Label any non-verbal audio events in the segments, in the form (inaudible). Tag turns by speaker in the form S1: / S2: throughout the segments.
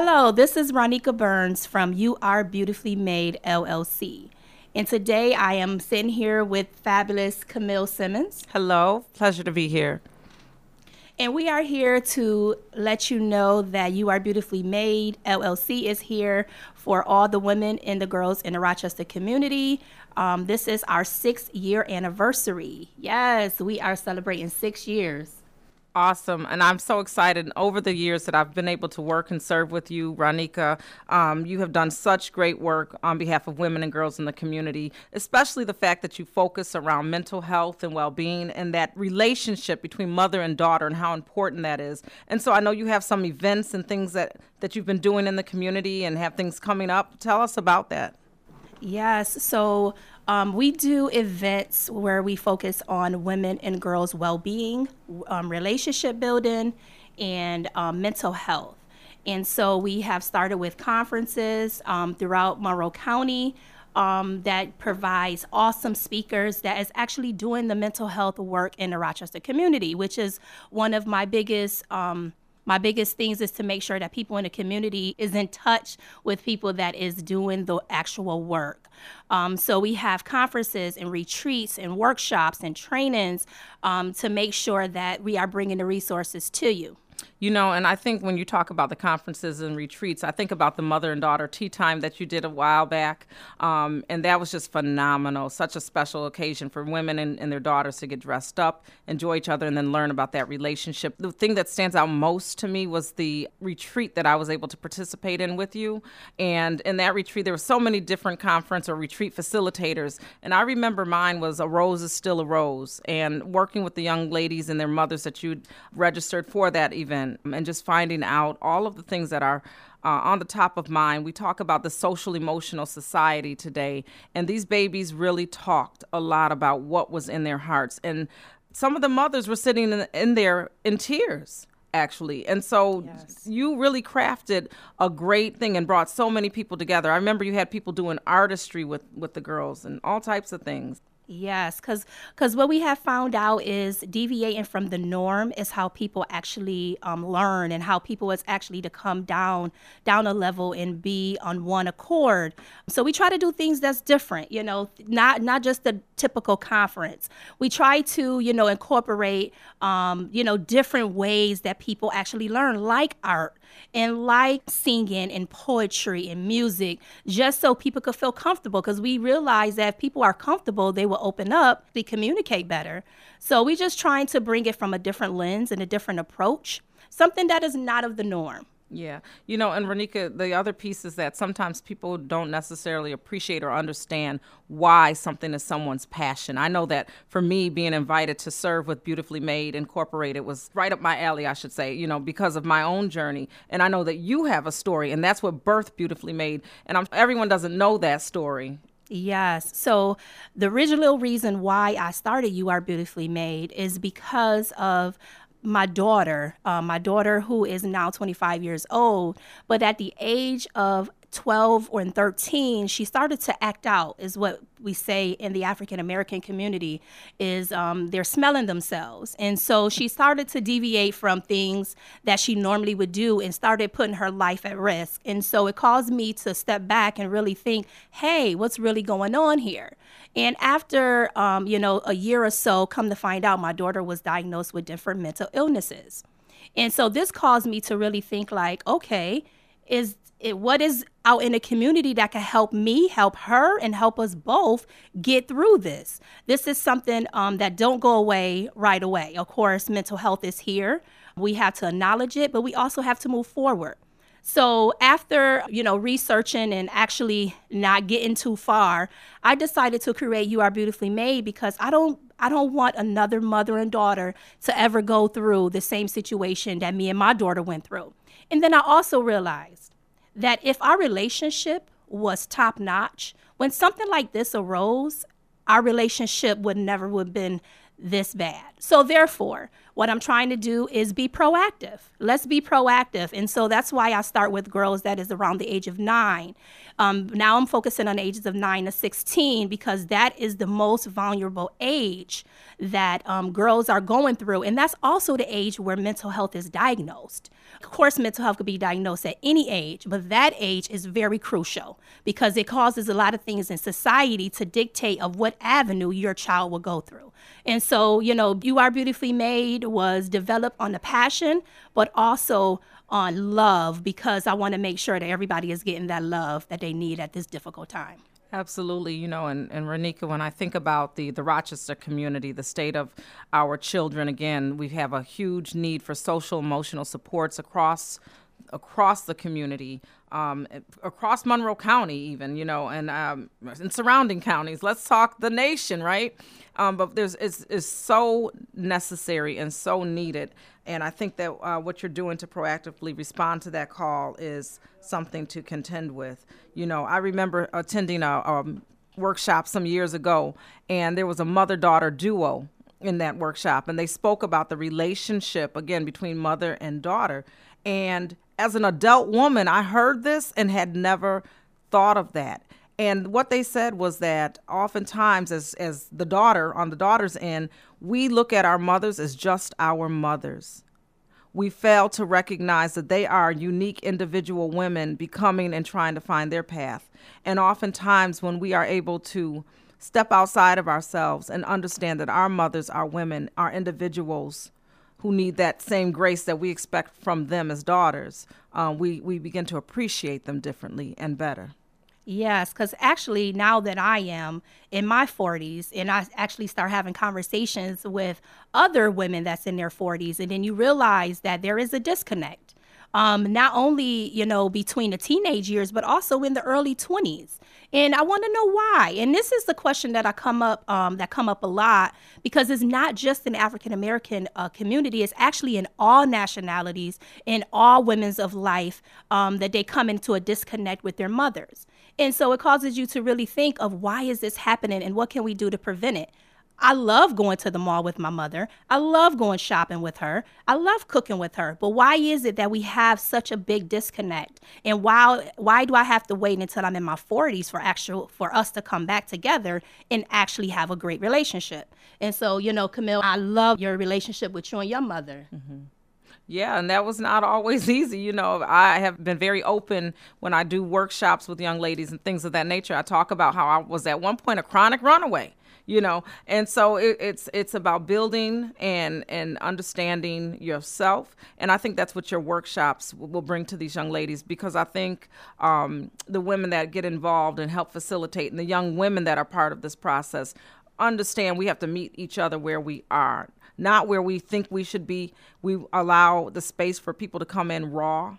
S1: Hello, this is Ronika Burns from You Are Beautifully Made LLC. And today I am sitting here with fabulous Camille Simmons.
S2: Hello, pleasure to be here.
S1: And we are here to let you know that You Are Beautifully Made LLC is here for all the women and the girls in the Rochester community. Um, this is our sixth year anniversary. Yes, we are celebrating six years
S2: awesome. And I'm so excited. Over the years that I've been able to work and serve with you, Ronika, um, you have done such great work on behalf of women and girls in the community, especially the fact that you focus around mental health and well being and that relationship between mother and daughter and how important that is. And so I know you have some events and things that, that you've been doing in the community and have things coming up. Tell us about that.
S1: Yes. So um, we do events where we focus on women and girls' well being, um, relationship building, and um, mental health. And so we have started with conferences um, throughout Monroe County. Um, that provides awesome speakers that is actually doing the mental health work in the Rochester community, which is one of my biggest um, my biggest things is to make sure that people in the community is in touch with people that is doing the actual work. Um, so we have conferences and retreats and workshops and trainings um, to make sure that we are bringing the resources to you.
S2: You know, and I think when you talk about the conferences and retreats, I think about the mother and daughter tea time that you did a while back. Um, and that was just phenomenal. Such a special occasion for women and, and, their daughters to get dressed up, enjoy each other, and then learn about that relationship. The thing that stands out most to me was the retreat that I was able to participate in with you. And in that retreat, there were so many different conference or retreat facilitators. And I remember mine was A Rose is Still a Rose. And working with the young ladies and their mothers that you registered for that event and just finding out all of the things that are uh, on the top of mind. We talk about the social emotional society today, and these babies really talked a lot about what was in their hearts. And some of the mothers were sitting in, in there in tears actually. And so yes. you really crafted a great thing and brought so many people together. I remember you had people doing artistry with with the girls and all types of things.
S1: Yes, because because what we have found out is deviating from the norm is how people actually um, learn and how people is actually to come down down a level and be on one accord. So we try to do things that's different, you know, not not just the typical conference. We try to you know incorporate um, you know different ways that people actually learn, like art and like singing and poetry and music, just so people could feel comfortable. Because we realize that if people are comfortable, they will open up, they communicate better. So we're just trying to bring it from a different lens and a different approach, something that is not of the norm.
S2: Yeah. You know, and Ronika, the other piece is that sometimes people don't necessarily appreciate or understand why something is someone's passion. I know that for me, being invited to serve with Beautifully Made Incorporated was right up my alley, I should say, you know, because of my own journey. And I know that you have a story, and that's what birth Beautifully Made. And I'm, everyone doesn't know that story.
S1: Yes. So the original reason why I started You Are Beautifully Made is because of my daughter, uh, my daughter who is now 25 years old, but at the age of 12 or in 13 she started to act out is what we say in the african american community is um, they're smelling themselves. And so she started to deviate from things that she normally would do and started putting her life at risk. And so it caused me to step back and really think hey what's really going on here? And after um, you know a year or so come to find out my daughter was diagnosed with different mental illnesses. And so this caused me to really think like okay is it, what is out in the community that can help me help her and help us both get through this? This is something um, that don't go away right away. Of course mental health is here. We have to acknowledge it but we also have to move forward. So after you know researching and actually not getting too far i decided to create you are beautifully made because i don't I don't want another mother and daughter to ever go through the same situation that me and my daughter went through. And then I also realized that if our relationship was top notch, when something like this arose, our relationship would never have been this bad. So therefore, what I'm trying to do is be proactive. Let's be proactive. And so that's why I start with girls that is around the age of nine. Um, now I'm focusing on ages of 9 to 16 because that is the most vulnerable age that um, girls are going through. And that's also the age where mental health is diagnosed. Of course, mental health could be diagnosed at any age, but that age is very crucial because it causes a lot of things in society to dictate of what avenue your child will go through. And so, you know, You Are Beautifully Made was developed on the passion, but also on love because I want to make sure that everybody is getting that love that they need at this difficult time.
S2: Absolutely, you know, and, and Ronika, when I think about the, the Rochester community, the state of our children, again, we have a huge need for social emotional supports across across the community, um, across Monroe County, even you know, and um, in surrounding counties. Let's talk the nation, right? Um, but there's it's, it's so necessary and so needed, and I think that uh, what you're doing to proactively respond to that call is something to contend with. You know, I remember attending a, a workshop some years ago, and there was a mother-daughter duo in that workshop, and they spoke about the relationship again between mother and daughter. And as an adult woman, I heard this and had never thought of that. And what they said was that oftentimes, as, as the daughter, on the daughter's end, we look at our mothers as just our mothers. We fail to recognize that they are unique individual women becoming and trying to find their path. And oftentimes, when we are able to step outside of ourselves and understand that our mothers are women, are individuals who need that same grace that we expect from them as daughters, um, we, we begin to appreciate them differently and better.
S1: Yes, because actually, now that I am in my 40s and I actually start having conversations with other women that's in their 40s, and then you realize that there is a disconnect um, not only you know between the teenage years but also in the early 20s and i want to know why. And this is the question that i come up um, that come up a lot because it's not just an african american uh, community it's actually in all nationalities in all women's of life um, that they come into a disconnect with their mothers. And so it causes you to really think of why is this happening and what can we do to prevent it I love going to the mall with my mother. I love going shopping with her. I love cooking with her. But why is it that we have such a big disconnect? And why why do I have to wait until I'm in my 40s for actual for us to come back together and actually have a great relationship? And so, you know, Camille, I love your relationship with you and your mother.
S2: Mm-hmm. Yeah, and that was not (laughs) always easy. You know, I have been very open when I do workshops with young ladies and things of that nature. I talk about how I was at one point a chronic runaway you know? And so it, it's it's about building and and understanding yourself. And i think that's what your workshops will bring to these young ladies because i think um, the women that get involved and help facilitate and the young women that are part of this process understand we have to meet each other where we are not where we think we should be. We allow the space for people to come in raw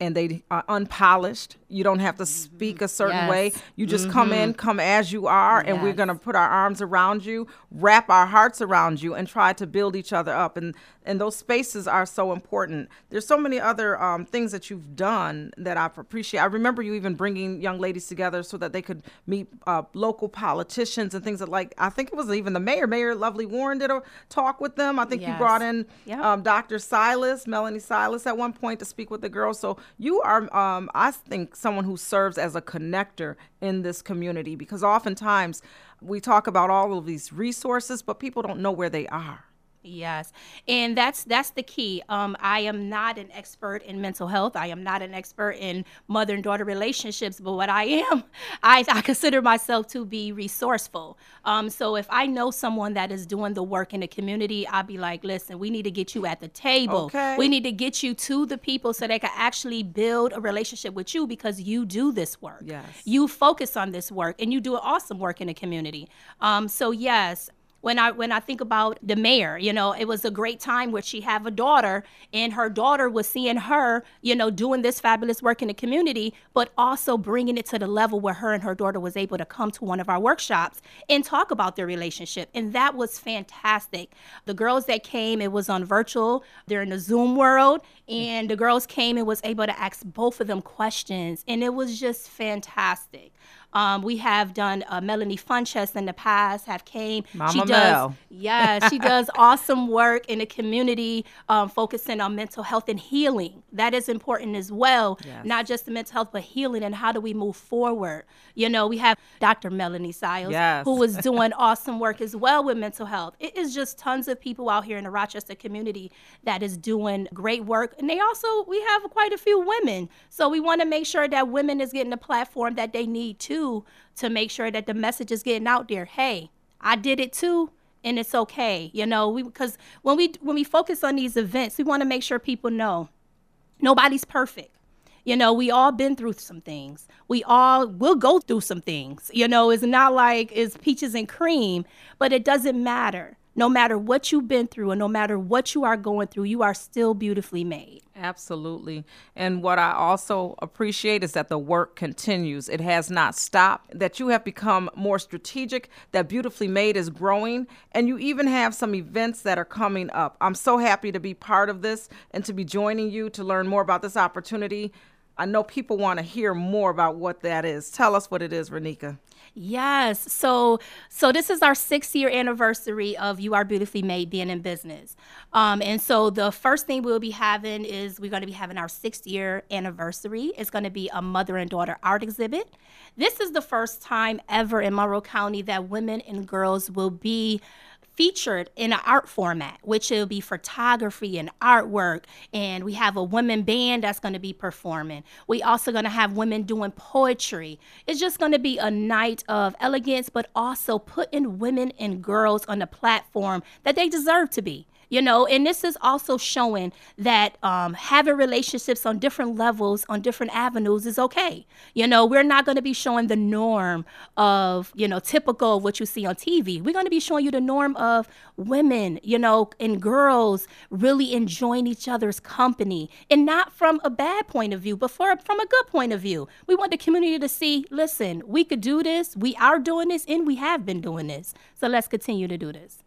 S2: and they are unpolished. You don't have to speak a certain yes. way. You just mm-hmm. come in, come as you are, and yes. we're going to put our arms around you, wrap our hearts around you, and try to build each other up. And and those spaces are so important. There's so many other um, things that you've done that I appreciate. I remember you even bringing young ladies together so that they could meet uh, local politicians and things that like. I think it was even the mayor, Mayor Lovely Warren, did a talk with them. I think yes. you brought in yep. um, Dr. Silas, Melanie Silas, at one point to speak with the girls. So you are, um, I think, someone who serves as a connector in this community because oftentimes we talk about all of these resources, but people don't know where they are.
S1: Yes, and that's that's the key. Um, I am not an expert in mental health. I am not an expert in mother and daughter relationships. But what I am, (laughs) I, I consider myself to be resourceful. Um, so if I know someone that is doing the work in the community, I'll be like, listen, we need to get you at the table. Okay. We need to get you to the people so they can actually build a relationship with you because you do this work.
S2: Yes.
S1: You focus on this work and you do awesome work in the community. Um, so yes, when I when I think about the mayor, you know, it was a great time where she have a daughter and her daughter was seeing her, you know, doing this fabulous work in the community, but also bringing it to the level where her and her daughter was able to come to one of our workshops and talk about their relationship. And that was fantastic. The girls that came, it was on virtual, they're in the Zoom world, and the girls came and was able to ask both of them questions, and it was just fantastic. Um, we have done uh, Melanie Funchess in the past, have came.
S2: Mama
S1: she does,
S2: Mel. (laughs)
S1: yeah, she does awesome work in the community, um, focusing on mental health and healing. That is important as well,
S2: Yes.
S1: not just the mental health, but healing and how do we move forward. You know, we have Dr. Melanie Siles,
S2: Yes.
S1: who is (laughs) doing awesome work as well with mental health. It is just tons of people out here in the Rochester community that is doing great work. And they also, we have quite a few women. So we want to make sure that women is getting the platform that they need too to make sure that the message is getting out there. Hey, I did it too. And it's okay, you know. We because when we when we focus on these events, we want to make sure people know nobody's perfect. You know, we all been through some things. We all will go through some things. You know, it's not like it's peaches and cream, but it doesn't matter. No matter what you've been through and no matter what you are going through, you are still beautifully made.
S2: Absolutely. And what I also appreciate is that the work continues. It has not stopped, that you have become more strategic, that Beautifully Made is growing, and you even have some events that are coming up. I'm so happy to be part of this and to be joining you to learn more about this opportunity. I know people want to hear more about what that is. Tell us what it is, Ronika.
S1: Yes. So so this is our sixth year anniversary of You Are Beautifully Made being in business. Um, and so the first thing we'll be having is we're going to be having our sixth year anniversary. It's going to be a mother and daughter art exhibit. This is the first time ever in Monroe County that women and girls will be featured in an art format, which will be photography and artwork. And we have a women band that's going to be performing. We also going to have women doing poetry. It's just going to be a night of elegance, but also putting women and girls on the platform that they deserve to be you know and this is also showing that um, having relationships on different levels on different avenues is okay. You know we're not going to be showing the norm of you know typical of what you see on tv we're going to be showing you the norm of women you know and girls really enjoying each other's company and not from a bad point of view but for, from a good point of view. We want the community to see listen we could do this we are doing this and we have been doing this. So let's continue to do this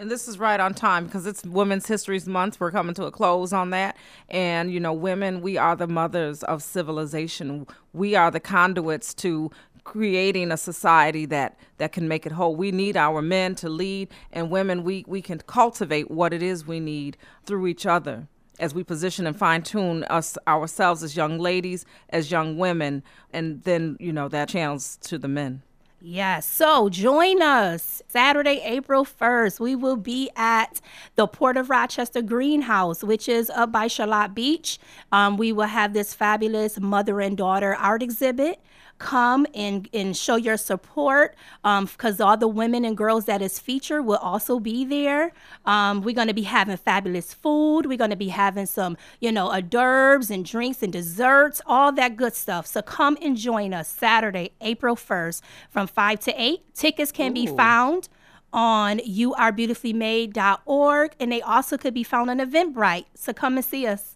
S2: And this is right on time because it's Women's History Month. We're coming to a close on that. And, you know, women, we are the mothers of civilization. We are the conduits to creating a society that that can make it whole. We need our men to lead and women we we can cultivate what it is we need through each other as we position and fine tune us ourselves as young ladies, as young women, and then, you know, that channels to the men.
S1: Yes. So join us Saturday, April 1st. We will be at the Port of Rochester Greenhouse, which is up by Charlotte Beach. Um, we will have this fabulous mother and daughter art exhibit. Come and, and show your support because all the women and girls that is featured will also be there. Um, we're going to be having fabulous food. We're going to be having some, you know, hors d'oeuvres and drinks and desserts, all that good stuff. So come and join us Saturday, April 1st from 5 to 8. Tickets can be found on youarebeautifully.made.org and they also could be found on Eventbrite. So come and see us.